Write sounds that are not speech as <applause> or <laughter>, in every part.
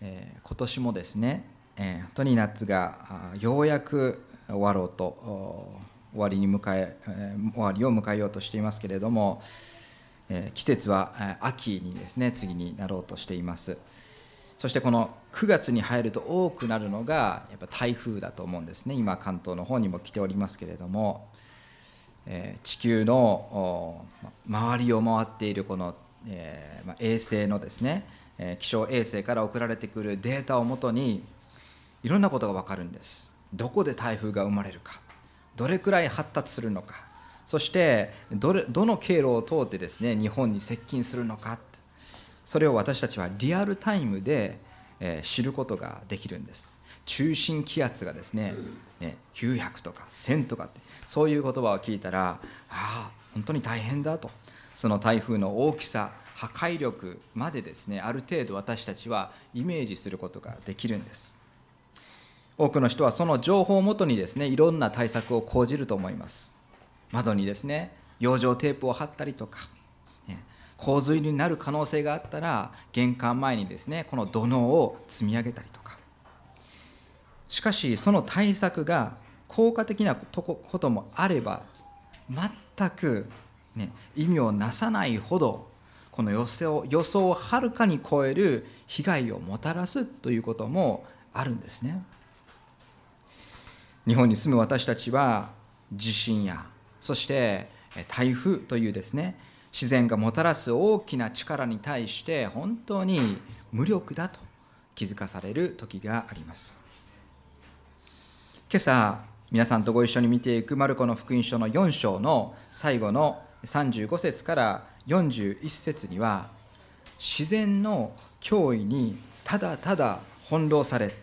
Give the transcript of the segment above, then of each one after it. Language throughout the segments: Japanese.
えー、今年もですね、えー、本当に夏がようやく終わろうと終わりに迎え終わりを迎えようとしていますけれども、えー、季節は秋にですね次になろうとしています。そしてこの9月に入ると多くなるのがやっぱ台風だと思うんですね。今関東の方にも来ておりますけれども、えー、地球の周りを回っているこの、えーまあ、衛星のですね気象衛星から送られてくるデータをもとにいろんなことが分かるんです。どこで台風が生まれるか。どれくらい発達するのか。そしてどれどの経路を通ってですね日本に接近するのか。それを私たちはリアルタイムで、え知ることができるんです。中心気圧がですねね900とか1000とかってそういう言葉を聞いたらああ本当に大変だと。その台風の大きさ破壊力までですねある程度私たちはイメージすることができるんです。多くの人はその情報をもとにですねいろんな対策を講じると思います。窓にですね養生テープを貼ったりとか、ね、洪水になる可能性があったら玄関前にですねこの土のを積み上げたりとか。しかしその対策が効果的なこともあれば全く、ね、意味をなさないほどこの予想予想をはるかに超える被害をもたらすということもあるんですね。日本に住む私たちは地震やそして台風というですね自然がもたらす大きな力に対して本当に無力だと気づかされる時があります。今朝皆さんとご一緒に見ていくマルコの福音書の4章の最後の35節から41節には自然の脅威にただただ翻弄され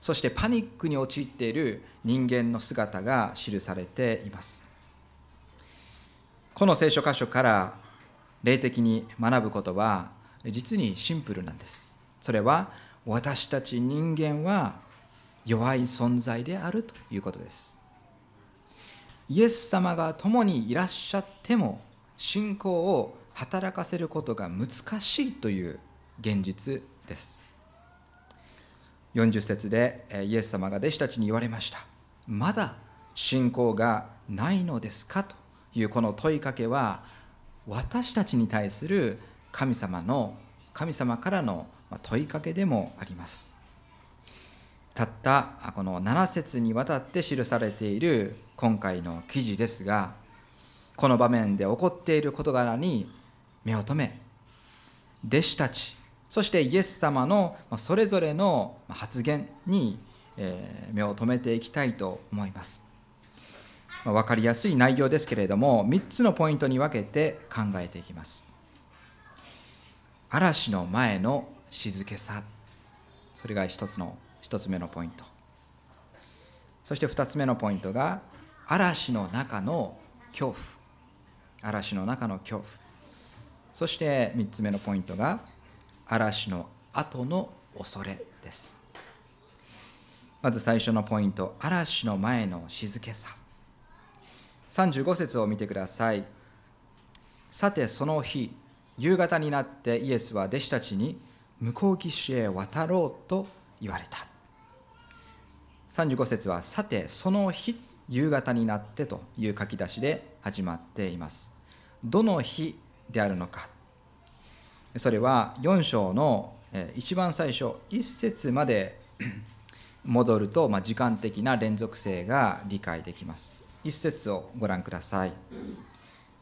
そしてパニックに陥っている人間の姿が記されています。この聖書箇所から霊的に学ぶことは実にシンプルなんです。それは私たち人間は弱い存在であるということです。イエス様が共にいらっしゃっても信仰を働かせることが難しいという現実です。40節でイエス様が弟子たちに言われました。まだ信仰がないのですか？というこの問いかけは私たちに対する神様の神様からの問いかけでもあります。たったこの7節にわたって記されている今回の記事ですがこの場面で起こっている事柄に目を留め弟子たちそしてイエス様のそれぞれの発言に目を留めていきたいと思います。分かりやすい内容ですけれども3つのポイントに分けて考えていきます。嵐の前の静けさ。それが1つの1つ目のポイント。そして2つ目のポイントが嵐の中の恐怖。嵐の中の恐怖。そして3つ目のポイントが嵐の後の恐れです。まず最初のポイント嵐の前の静けさ。35節を見てください。さてその日夕方になってイエスは弟子たちに向こう岸へ渡ろうと言われた。35節はさてその日夕方になってという書き出しで始まっています。どの日であるのか。それは4章の一番最初1節まで <clears throat> 戻ると、ま、時間的な連続性が理解できます。1節をご覧ください。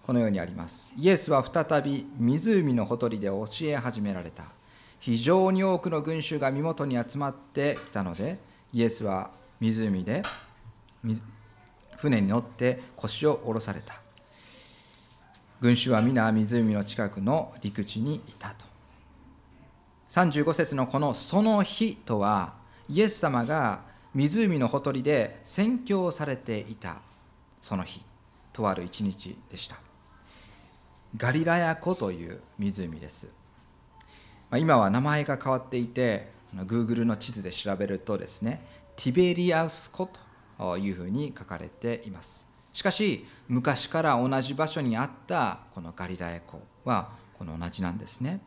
このようにあります。イエスは再び湖のほとりで教え始められた。非常に多くの群衆が身元に集まってきたのでイエスは湖で船に乗って腰を下ろされた。群衆は皆湖の近くの陸地にいたと。35節のこの「その日」とはイエス様が湖のほとりで宣教されていたその日とある一日でした。ガリラヤ湖という湖です。今は名前が変わっていて Google の地図で調べるとですねティベリアウス湖というふうに書かれています。しかし昔から同じ場所にあったこのガリラヤ湖はこの同じなんですね。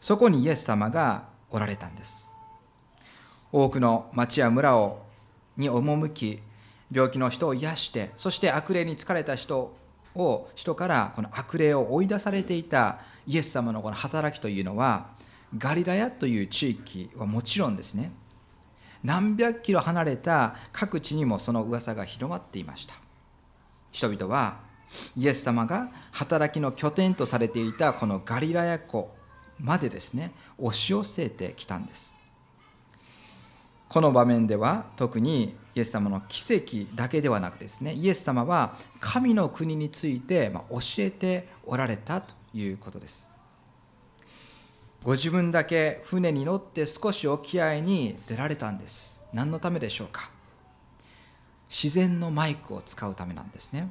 そこにイエス様がおられたんです。多くの町や村をに赴き病気の人を癒してそして悪霊に疲れた人を人からこの悪霊を追い出されていたイエス様のこの働きというのはガリラヤという地域はもちろんですね。何百キロ離れた各地にもその噂が広まっていました。人々はイエス様が働きの拠点とされていたこのガリラヤ湖までですね押し寄せてきたんです。この場面では特にイエス様の奇跡だけではなくですねイエス様は神の国について教えておられたということです。ご自分だけ船に乗って少し沖合に出られたんです。何のためでしょうか？自然のマイクを使うためなんですね。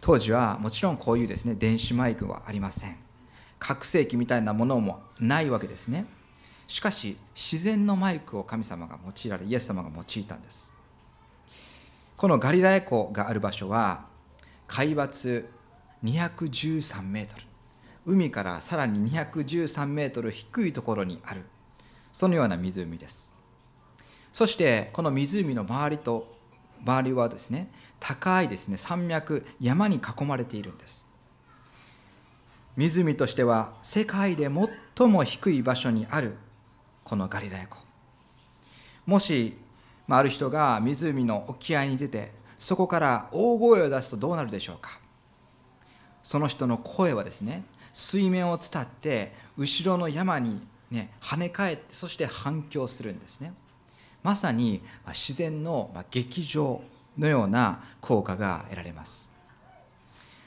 当時はもちろんこういうですね電子マイクはありません。拡声器みたいなものもないわけですね。しかし自然のマイクを神様が用いられイエス様が用いたんです。このガリラヤ湖がある場所は海抜213メートル。海からさらに213メートル低いところにある。そのような湖です。そしてこの湖の周りと周りはですね高いですね山脈山に囲まれているんです。湖としては世界で最も低い場所にあるこのガリラヤ湖。もし、まあ、ある人が湖の沖合に出てそこから大声を出すとどうなるでしょうか。その人の声はですね水面を伝って後ろの山に、ね、跳ね返ってそして反響するんですね。まさに自然の劇場のような効果が得られます。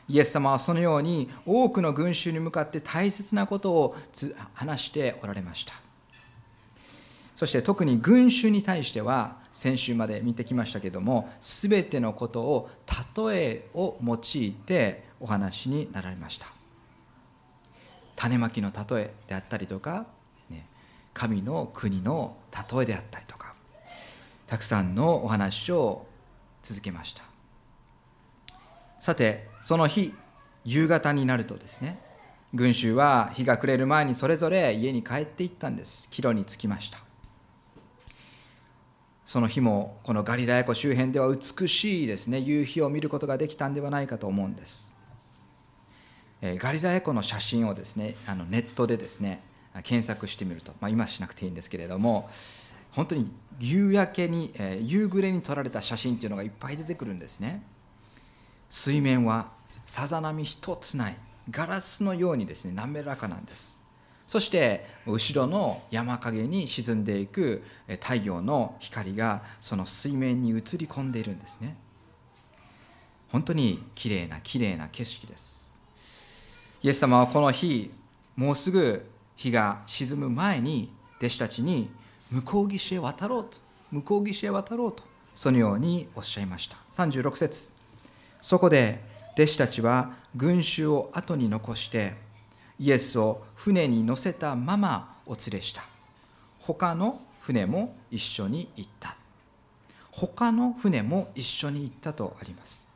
イエス様はそのように多くの群衆に向かって大切なことを話しておられました。そして特に群衆に対しては先週まで見てきましたけども全てのことを例えを用いてお話になられました。種まきの例えであったりとか、ね、神の国の例えであったりとかたくさんのお話を続けました。さてその日夕方になるとですね群衆は日が暮れる前にそれぞれ家に帰っていったんです。帰路に着きました。その日もこのガリラヤ湖周辺では美しいですね夕日を見ることができたんではないかと思うんです。ガリラヤ湖の写真をですねあのネットでですね検索してみると、まあ、今しなくていいんですけれども本当に夕焼けに、え夕暮れに撮られた写真っていうのがいっぱい出てくるんですね。水面はさざ波一つないガラスのようにですね滑らかなんです。そして後ろの山陰に沈んでいく太陽の光がその水面に映り込んでいるんですね。本当に綺麗な綺麗な景色です。イエス様はこの日もうすぐ日が沈む前に弟子たちに向こう岸へ渡ろうと。向こう岸へ渡ろうと。そのようにおっしゃいました。36節。そこで弟子たちは群衆を後に残してイエスを船に乗せたままお連れした。他の船も一緒に行った。他の船も一緒に行ったとあります。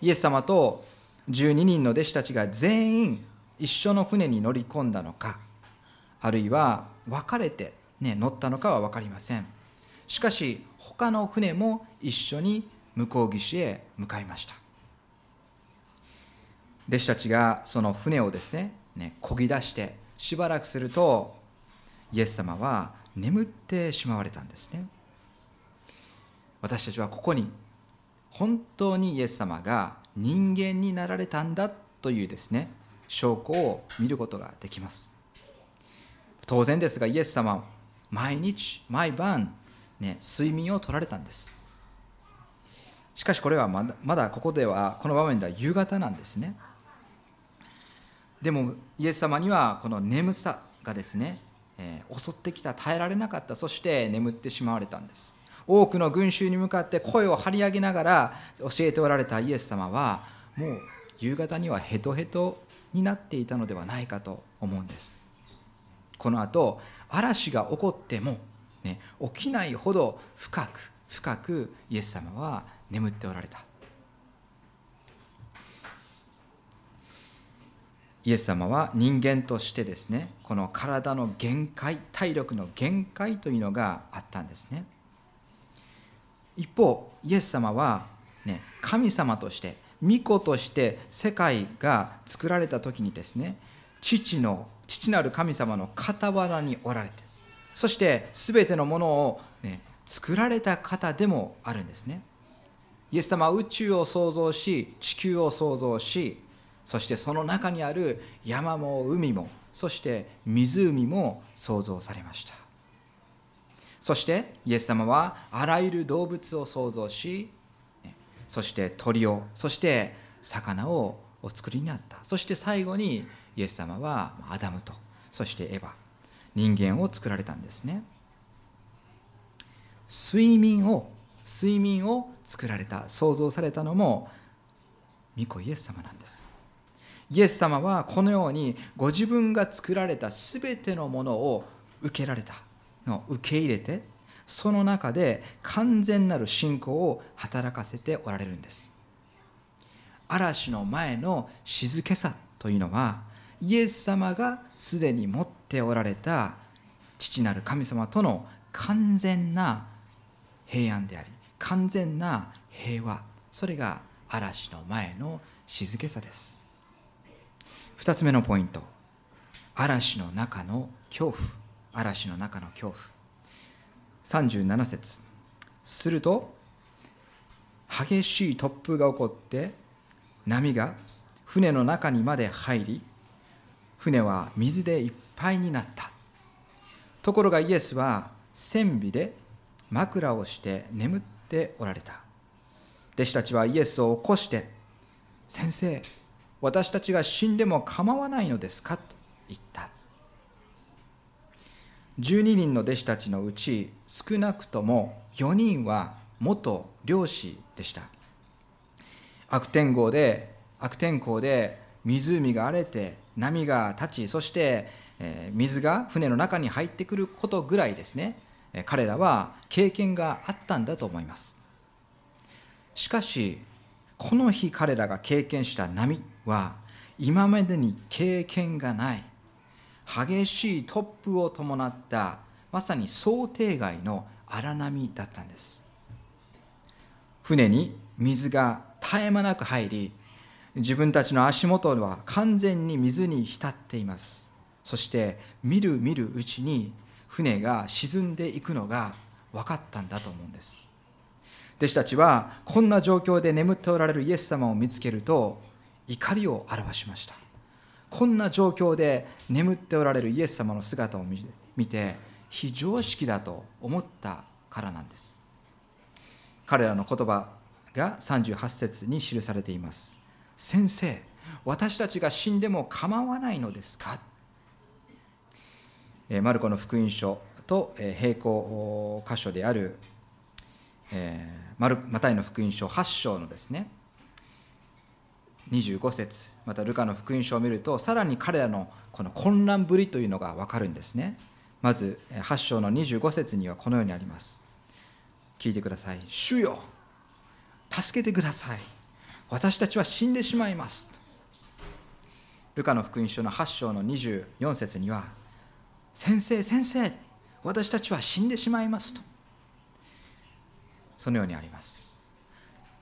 イエス様と12人の弟子たちが全員一緒の船に乗り込んだのかあるいは分かれてね、乗ったのかは分かりません。しかし他の船も一緒に向こう岸へ向かいました。弟子たちがその船をですねね漕ぎ出してしばらくするとイエス様は眠ってしまわれたんですね。私たちはここに本当にイエス様が人間になられたんだというですね証拠を見ることができます。当然ですがイエス様毎日毎晩、ね、睡眠を取られたんです。しかしこれはまだまだここではこの場面では夕方なんですね。でもイエス様にはこの眠さがですね、えー、襲ってきた耐えられなかった。そして眠ってしまわれたんです。多くの群衆に向かって声を張り上げながら教えておられたイエス様はもう夕方にはヘトヘトになっていたのではないかと思うんです。この後嵐が起こっても、ね、起きないほど深く深くイエス様は眠っておられた。イエス様は人間としてですねこの体の限界体力の限界というのがあったんですね。一方イエス様は、ね、神様として御子として世界が作られた時にですね父の父なる神様の傍らにおられてそして全てのものを、ね、作られた方でもあるんですね。イエス様は宇宙を創造し地球を創造しそしてその中にある山も海もそして湖も創造されました。そしてイエス様はあらゆる動物を創造しそして鳥をそして魚をお作りになった。そして最後にイエス様はアダムとそしてエヴァ人間を作られたんですね。睡眠を睡眠を作られた創造されたのも御子イエス様なんです。イエス様はこのようにご自分が作られた全てのものを受けられたの受け入れてその中で完全なる信仰を働かせておられるんです。嵐の前の静けさというのはイエス様がすでに持っておられた父なる神様との完全な平安であり完全な平和それが嵐の前の静けさです。2つ目のポイント。嵐の中の恐怖。嵐の中の恐怖。37節。すると激しい突風が起こって波が船の中にまで入り船は水でいっぱいになった。ところがイエスは船尾で枕をして眠っておられた。弟子たちはイエスを起こして先生私たちが死んでも構わないのですか？と言った。12人の弟子たちのうち少なくとも4人は元漁師でした。悪天候で悪天候で湖が荒れて波が立ちそして水が船の中に入ってくることぐらいですね。彼らは経験があったんだと思います。しかしこの日彼らが経験した波は今までに経験がない。激しい突風を伴ったまさに想定外の荒波だったんです。船に水が絶え間なく入り自分たちの足元は完全に水に浸っています。そして見る見るうちに船が沈んでいくのが分かったんだと思うんです。弟子たちはこんな状況で眠っておられるイエス様を見つけると怒りを表しました。こんな状況で眠っておられるイエス様の姿を見て非常識だと思ったからなんです。彼らの言葉が38節に記されています。先生私たちが死んでも構わないのですか？マルコの福音書と並行箇所であるマタイの福音書8章のですね25節またルカの福音書を見るとさらに彼らのこの混乱ぶりというのが分かるんですね。まず8章の25節にはこのようにあります。聞いてください。主よ助けてください。私たちは死んでしまいます。ルカの福音書の8章の24節には先生先生私たちは死んでしまいますと。そのようにあります。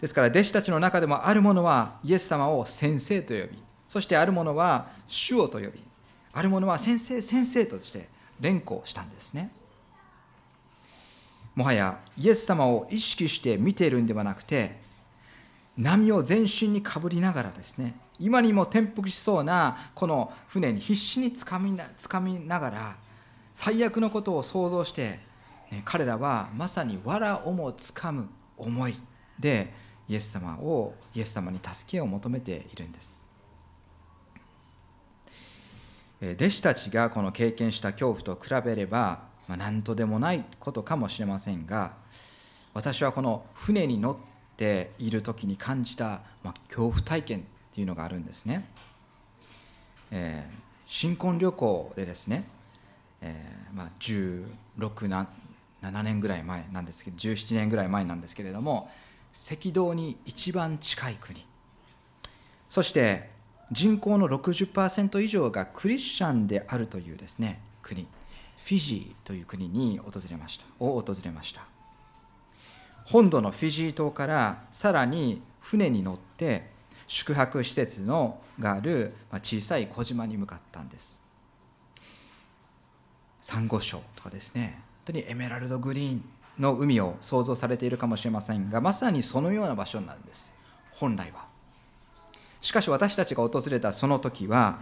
ですから弟子たちの中でもある者はイエス様を先生と呼びそしてある者は主をと呼びある者は先生先生として連呼したんですね。もはやイエス様を意識して見ているんではなくて波を全身にかぶりながらですね今にも転覆しそうなこの船に必死につかみなつかみながら最悪のことを想像して、ね、彼らはまさに藁をもつかむ思いでイエス様をイエス様に助けを求めているんです。弟子たちがこの経験した恐怖と比べれば、まあ、何とでもないことかもしれませんが私はこの船に乗ってている時に感じた、まあ、恐怖体験っていうのがあるんですね、えー、新婚旅行でですね、えーまあ、16 7年ぐらい前なんですけど17年ぐらい前なんですけれども赤道に一番近い国。そして人口の60%以上がクリスチャンであるというですね国。フィジーという国に訪れました。を訪れました。本土のフィジー島からさらに船に乗って宿泊施設のがある小さい小島に向かったんです。サンゴ礁とかですね。本当にエメラルドグリーンの海を想像されているかもしれませんがまさにそのような場所なんです。本来は。しかし私たちが訪れたその時は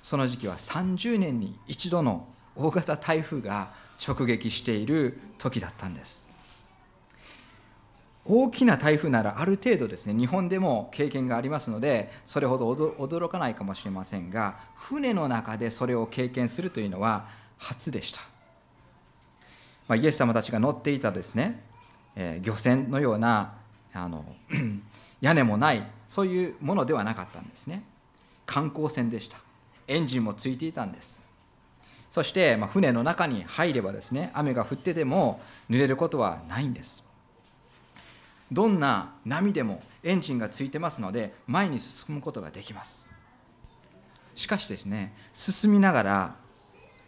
その時期は30年に一度の大型台風が直撃している時だったんです。大きな台風ならある程度ですね日本でも経験がありますのでそれほど驚かないかもしれませんが船の中でそれを経験するというのは初でした、まあ、イエス様たちが乗っていたですね、えー、漁船のようなあの <clears throat> 屋根もないそういうものではなかったんですね。観光船でした。エンジンもついていたんです。そして、まあ、船の中に入ればですね雨が降ってても濡れることはないんです。どんな波でもエンジンがついてますので前に進むことができます。しかしですね進みながら、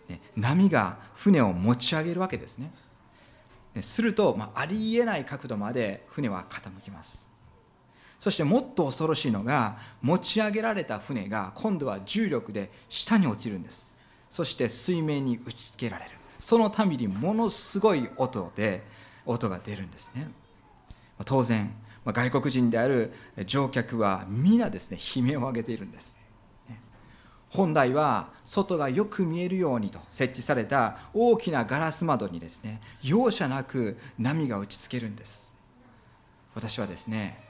ね、波が船を持ち上げるわけですね。すると、まあ、ありえない角度まで船は傾きます。そしてもっと恐ろしいのが持ち上げられた船が今度は重力で下に落ちるんです。そして水面に打ちつけられる。そのたびにものすごい音で音が出るんですね。当然外国人である乗客は皆ですね悲鳴を上げているんです。本来は外がよく見えるようにと設置された大きなガラス窓にですね容赦なく波が打ちつけるんです。私はですね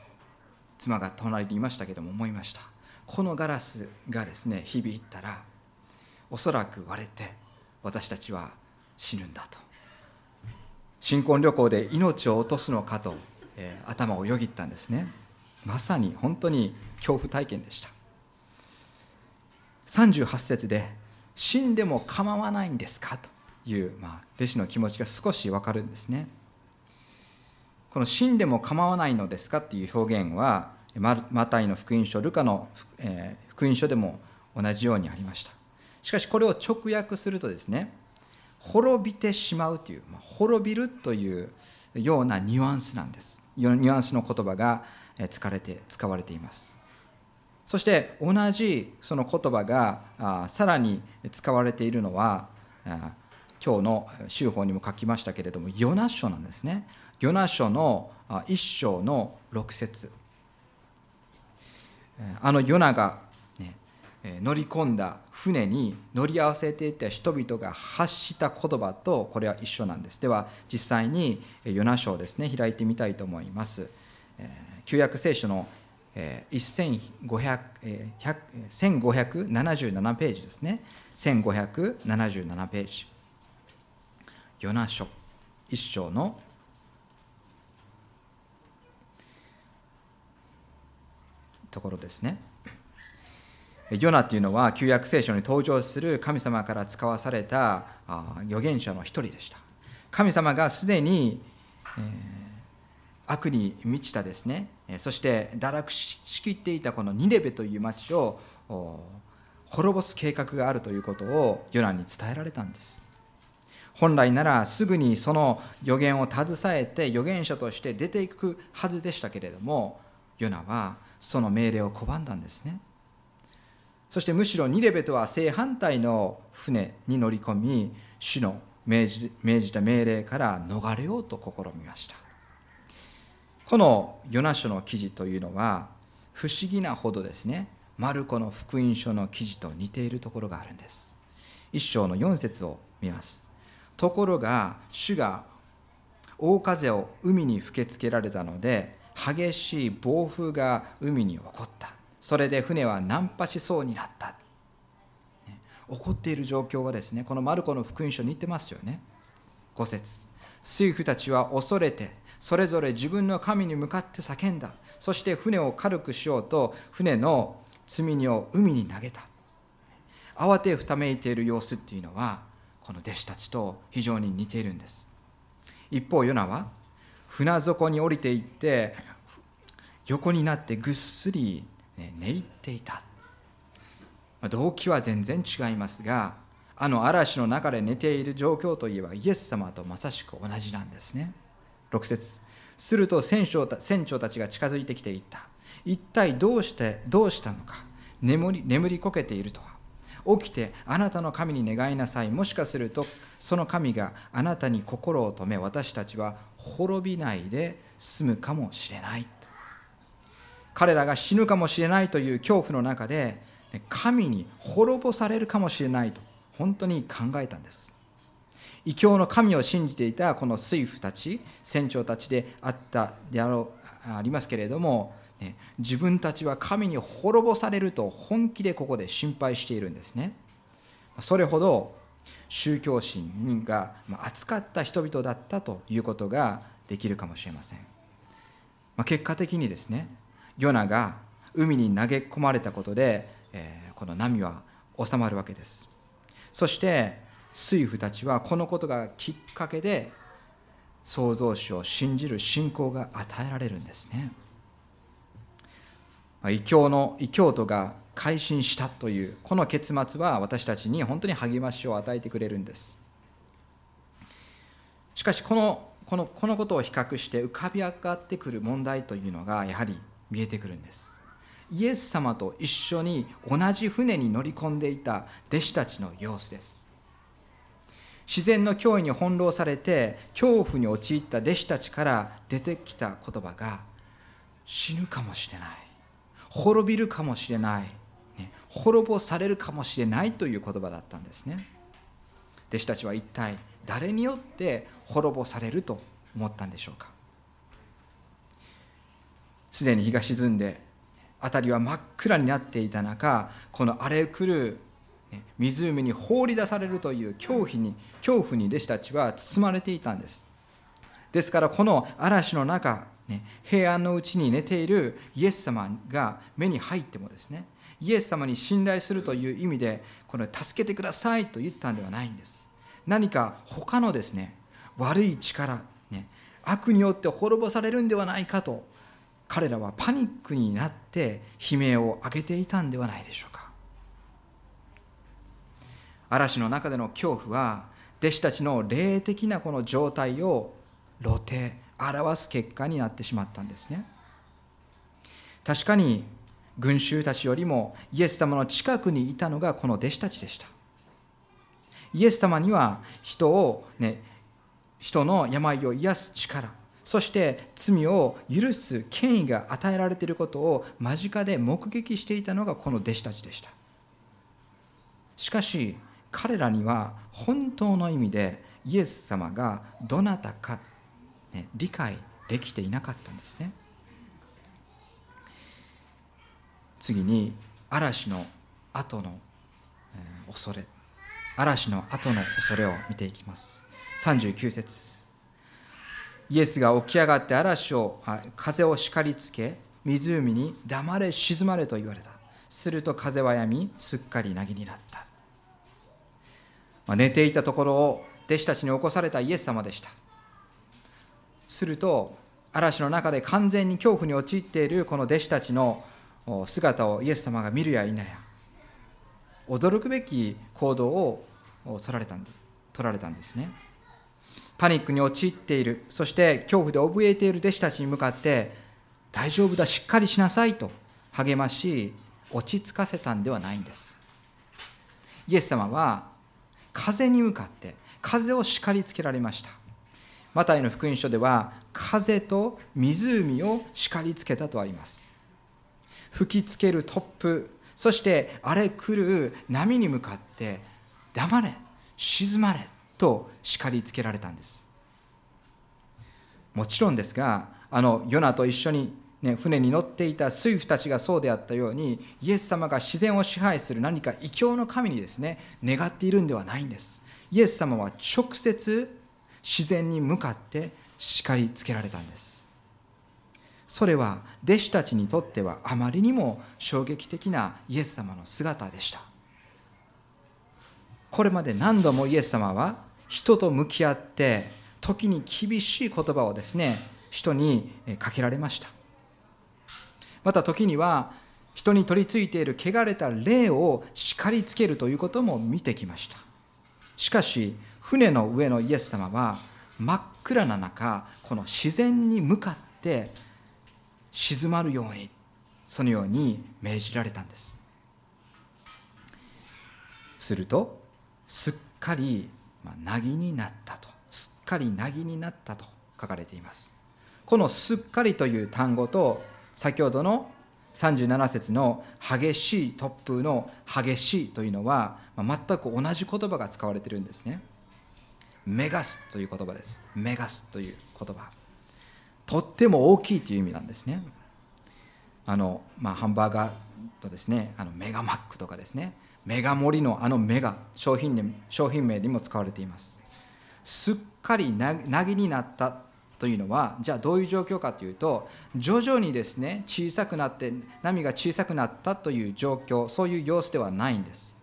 妻が隣にいましたけども思いました。このガラスがですね響いたらおそらく割れて私たちは死ぬんだと。新婚旅行で命を落とすのかと、えー、頭をよぎったんですね。まさに本当に恐怖体験でした。38節で「死んでも構わないんですか?」という、まあ、弟子の気持ちが少し分かるんですね。この「死んでも構わないのですか?」っていう表現はマタイの福音書ルカの、えー、福音書でも同じようにありました。しかしこれを直訳するとですね滅びてしまうという、まあ、滅びるというようなニュアンスなんです。ニュアンスの言葉が使われて使われています。そして同じその言葉があさらに使われているのはあ今日の週報にも書きましたけれどもヨナ書なんですね。ヨナ書の一章の6節。あのヨナが乗り込んだ船に乗り合わせていた人々が発した言葉とこれは一緒なんです。では実際にヨナ書をですね開いてみたいと思います。旧約聖書の1577ページですね。1577ページ。ヨナ書一章の。ところですね。ヨナというのは旧約聖書に登場する神様から使わされた預言者の一人でした。神様がすでに、えー、悪に満ちたですね。そして堕落しきっていたこのニネベという町を滅ぼす計画があるということをヨナに伝えられたんです。本来ならすぐにその予言を携えて預言者として出ていくはずでしたけれどもヨナはその命令を拒んだんですね。そしてむしろニレベとは正反対の船に乗り込み主の命じ命じた命令から逃れようと試みました。このヨナ書の記事というのは不思議なほどですねマルコの福音書の記事と似ているところがあるんです。一章の4節を見ます。ところが主が大風を海に吹きつけられたので激しい暴風が海に起こった。それで船はナンパしそうになった、ね、起こっている状況はですねこのマルコの福音書に似てますよね。5節。水夫たちは恐れてそれぞれ自分の神に向かって叫んだ。そして船を軽くしようと船の積み荷を海に投げた。慌てふためいている様子っていうのはこの弟子たちと非常に似ているんです。一方ヨナは船底に降りていって横になってぐっすりね、寝入っていた。動機は全然違いますがあの嵐の中で寝ている状況といえばイエス様とまさしく同じなんですね。6節。すると船長船長たちが近づいてきていった。一体どうしてどうしたのか。眠り眠りこけているとは。起きてあなたの神に願いなさい。もしかするとその神があなたに心を止め私たちは滅びないで済むかもしれない。彼らが死ぬかもしれないという恐怖の中で神に滅ぼされるかもしれないと本当に考えたんです。異教の神を信じていたこの水夫たち船長たちであったであろうありますけれども、自分たちは神に滅ぼされると本気でここで心配しているんですね。それほど宗教心が厚かった人々だったということができるかもしれません、結果的にですねヨナが海に投げ込まれたことで、えー、この波は収まるわけです。そして水夫たちはこのことがきっかけで創造主を信じる信仰が与えられるんですね。異教の異教徒が改心したというこの結末は私たちに本当に励ましを与えてくれるんです。しかしこのこのこのことを比較して浮かび上がってくる問題というのがやはり見えてくるんです。イエス様と一緒に同じ船に乗り込んでいた弟子たちの様子です。自然の脅威に翻弄されて恐怖に陥った弟子たちから出てきた言葉が死ぬかもしれない。滅びるかもしれない、ね、滅ぼされるかもしれないという言葉だったんですね。弟子たちは一体誰によって滅ぼされると思ったんでしょうか。すでに日が沈んで辺りは真っ暗になっていた中この荒れ狂う湖に放り出されるという恐怖に恐怖に弟子たちは包まれていたんです。ですからこの嵐の中、平安のうちに寝ているイエス様が目に入ってもですねイエス様に信頼するという意味でこの助けてくださいと言ったんではないんです。何か他のですね悪い力、ね、悪によって滅ぼされるんではないかと彼らはパニックになって悲鳴を上げていたんではないでしょうか。嵐の中での恐怖は弟子たちの霊的なこの状態を露呈表す結果になってしまったんですね。確かに群衆たちよりもイエス様の近くにいたのがこの弟子たちでした。イエス様には人をね人の病を癒す力そして罪を許す権威が与えられていることを間近で目撃していたのがこの弟子たちでした。しかし彼らには本当の意味でイエス様がどなたか、ね、理解できていなかったんですね。次に嵐の後の恐れ。嵐の後の恐れを見ていきます。39節。イエスが起き上がって嵐を風を叱りつけ湖に黙れ沈まれと言われた。すると風はやみすっかり凪になった、まあ、寝ていたところを弟子たちに起こされたイエス様でした。すると嵐の中で完全に恐怖に陥っているこの弟子たちの姿をイエス様が見るや否や驚くべき行動を取られたん取られたんですね。パニックに陥っている。そして恐怖で怯えている弟子たちに向かって大丈夫だしっかりしなさいと励まし落ち着かせたんではないんです。イエス様は風に向かって風を叱りつけられました。マタイの福音書では風と湖を叱りつけたとあります。吹きつける突風そして荒れ狂う波に向かって黙れ静まれと叱りつけられたんです。もちろんですがあのヨナと一緒に、ね、船に乗っていた水夫たちがそうであったようにイエス様が自然を支配する何か異教の神にですね願っているんではないんです。イエス様は直接自然に向かって叱りつけられたんです。それは弟子たちにとってはあまりにも衝撃的なイエス様の姿でした。これまで何度もイエス様は人と向き合って時に厳しい言葉をですね人にかけられました。また時には人に取り付いている汚れた霊を叱りつけるということも見てきました。しかし船の上のイエス様は真っ暗な中この自然に向かって静まるようにそのように命じられたんです。するとすっかりなぎになったとすっかりなぎになったと書かれていますこのすっかりという単語と先ほどの37節の激しい突風の激しいというのはま全く同じ言葉が使われているんですね。メガスという言葉です。メガスという言葉。とっても大きいという意味なんですね。あの、まあ、ハンバーガーとですね、あのメガマックとかですね、メガ盛りのあのメガ商品に商品名にも使われています。すっかりなぎになったというのはじゃあどういう状況かというと徐々にですね小さくなって波が小さくなったという状況そういう様子ではないんです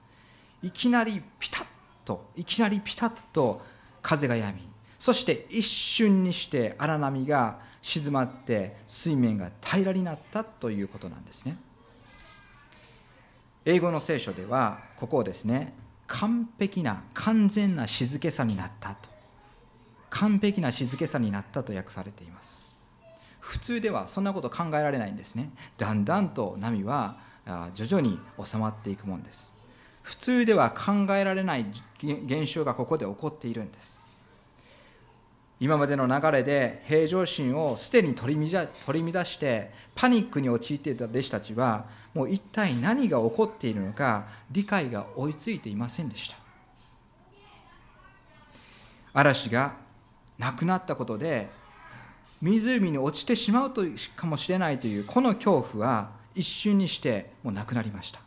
いきなりピタッといきなりピタッと風が止みそして一瞬にして荒波が静まって水面が平らになったということなんですね英語の聖書ではここをですね完璧な完全な静けさになったと。完璧な静けさになったと訳されています。普通ではそんなこと考えられないんですね。だんだんと波は徐々に収まっていくもんです。普通では考えられない現象がここで起こっているんです。今までの流れで平常心をすでに取り乱してパニックに陥っていた弟子たちはもう一体何が起こっているのか理解が追いついていませんでした。嵐がなくなったことで湖に落ちてしまうとかもしれないというこの恐怖は一瞬にしてもうなくなりました。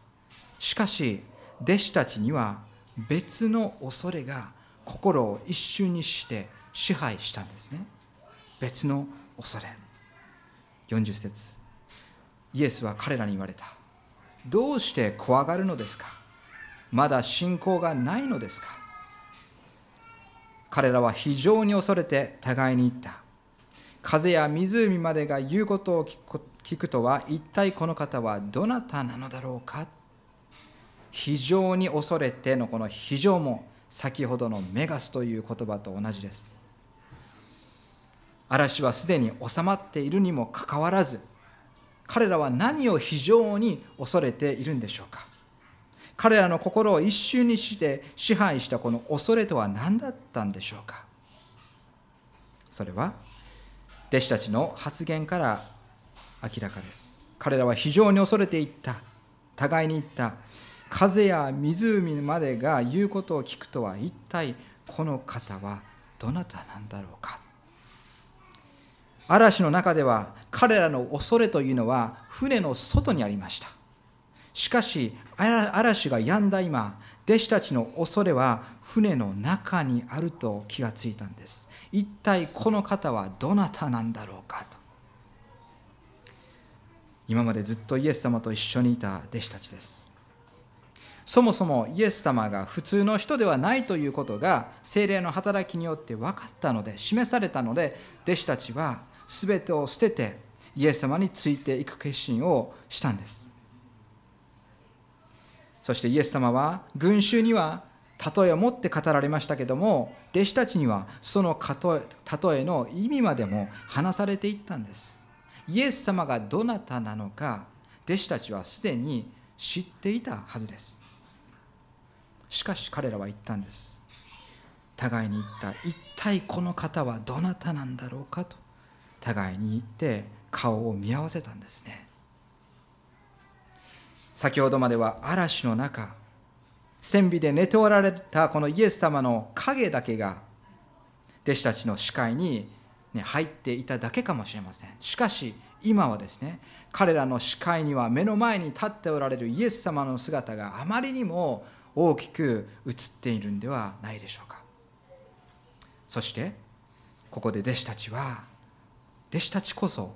しかし弟子たちには別の恐れが心を一瞬にして支配したんですね。別の恐れ。40節。イエスは彼らに言われた。どうして怖がるのですか？まだ信仰がないのですか？彼らは非常に恐れて互いに言った。風や湖までが言うことを聞くとは一体この方はどなたなのだろうか？非常に恐れてのこの非常も先ほどのメガスという言葉と同じです。嵐はすでに収まっているにもかかわらず彼らは何を非常に恐れているんでしょうか。彼らの心を一瞬にして支配したこの恐れとは何だったんでしょうか。それは弟子たちの発言から明らかです。彼らは非常に恐れていった。互いに言った。風や湖までが言うことを聞くとは一体この方はどなたなんだろうか。嵐の中では彼らの恐れというのは船の外にありました。しかし嵐が止んだ今弟子たちの恐れは船の中にあると気がついたんです。一体この方はどなたなんだろうかと。今までずっとイエス様と一緒にいた弟子たちです。そもそもイエス様が普通の人ではないということが精霊の働きによって分かったので示されたので弟子たちは全てを捨ててイエス様についていく決心をしたんです。そしてイエス様は群衆には例えを持って語られましたけども弟子たちにはその例えの意味までも話されていったんです。イエス様がどなたなのか弟子たちはすでに知っていたはずです。しかし彼らは言ったんです。互いに言った。一体この方はどなたなんだろうかと。互いに言って顔を見合わせたんですね。先ほどまでは嵐の中線尾で寝ておられたこのイエス様の影だけが弟子たちの視界に、ね、入っていただけかもしれません。しかし今はですね彼らの視界には目の前に立っておられるイエス様の姿があまりにも大きく映っているんではないでしょうか。そしてここで弟子たちは弟子たちこそ、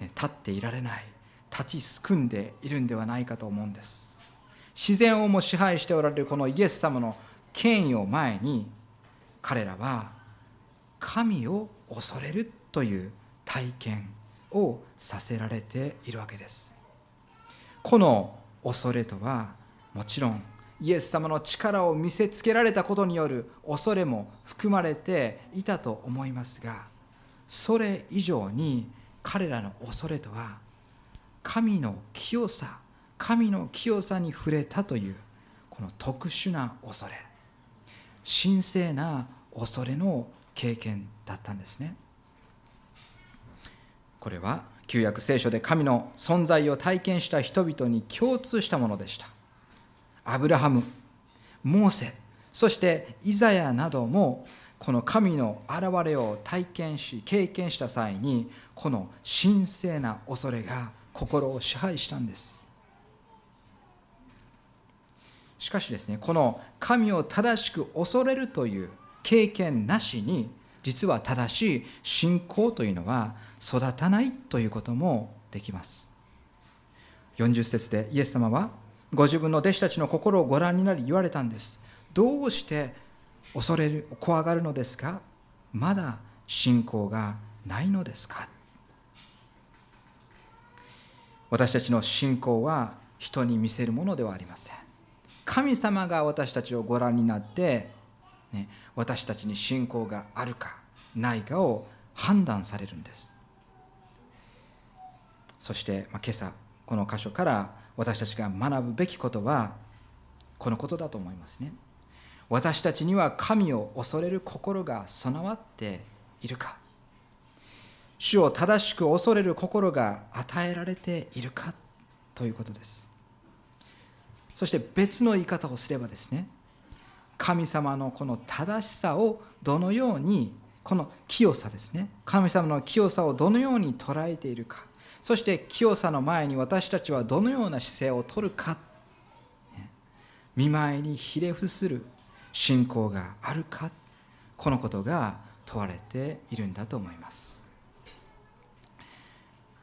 ね、立っていられない立ちすくんでいるんではないかと思うんです。自然をも支配しておられるこのイエス様の権威を前に彼らは神を恐れるという体験をさせられているわけです。この恐れとはもちろんイエス様の力を見せつけられたことによる恐れも含まれていたと思いますがそれ以上に彼らの恐れとは神の清さ神の清さに触れたというこの特殊な恐れ。神聖な恐れの経験だったんですね。これは旧約聖書で神の存在を体験した人々に共通したものでした。アブラハムモーセそしてイザヤなどもこの神の現れを体験し経験した際にこの神聖な恐れが心を支配したんです。しかしですねこの神を正しく恐れるという経験なしに実は正しい信仰というのは育たないということもできます。40節でイエス様はご自分の弟子たちの心をご覧になり言われたんです。どうして恐れる怖がるのですか？まだ信仰がないのですか？私たちの信仰は人に見せるものではありません。神様が私たちをご覧になってね、私たちに信仰があるかないかを判断されるんです。そして、まあ、今朝この箇所から私たちが学ぶべきことはこのことだと思いますね。私たちには神を恐れる心が備わっているか。主を正しく恐れる心が与えられているかということです。そして別の言い方をすればですね神様のこの正しさをどのようにこの清さですね神様の清さをどのように捉えているか。そして清さの前に私たちはどのような姿勢をとるか。見舞いにひれ伏する信仰があるかこのことが問われているんだと思います。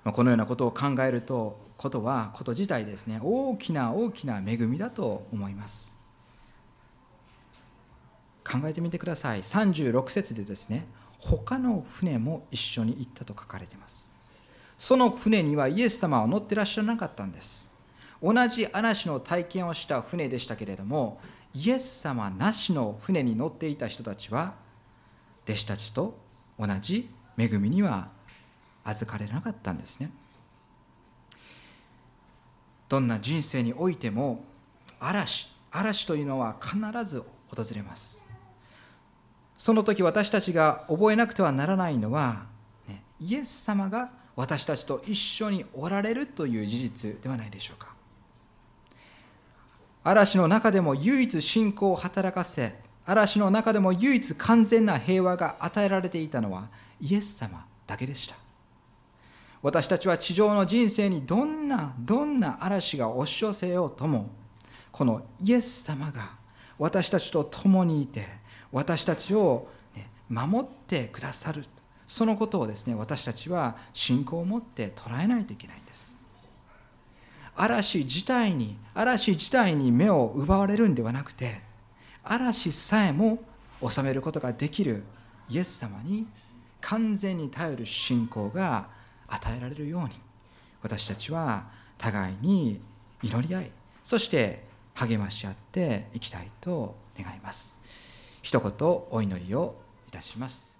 このようなことを考えるとことはこと自体ですね大きな大きな恵みだと思います。考えてみてください。36節でですね他の船も一緒に行ったと書かれています。その船にはイエス様は乗ってらっしゃらなかったんです。同じ嵐の体験をした船でしたけれどもイエス様なしの船に乗っていた人たちは弟子たちと同じ恵みには預かれなかったんですね。どんな人生においても嵐嵐というのは必ず訪れます。その時私たちが覚えなくてはならないのは、ね、イエス様が私たちと一緒におられるという事実ではないでしょうか。嵐の中でも唯一信仰を働かせ嵐の中でも唯一完全な平和が与えられていたのはイエス様だけでした。私たちは地上の人生にどんなどんな嵐が押し寄せようともこのイエス様が私たちと共にいて私たちを、ね、守ってくださる。そのことをですね私たちは信仰を持って捉えないといけないんです。嵐自体に嵐自体に目を奪われるんではなくて嵐さえも収めることができるイエス様に完全に頼る信仰が与えられるように私たちは互いに祈り合いそして励まし合っていきたいと願います。一言お祈りをいたします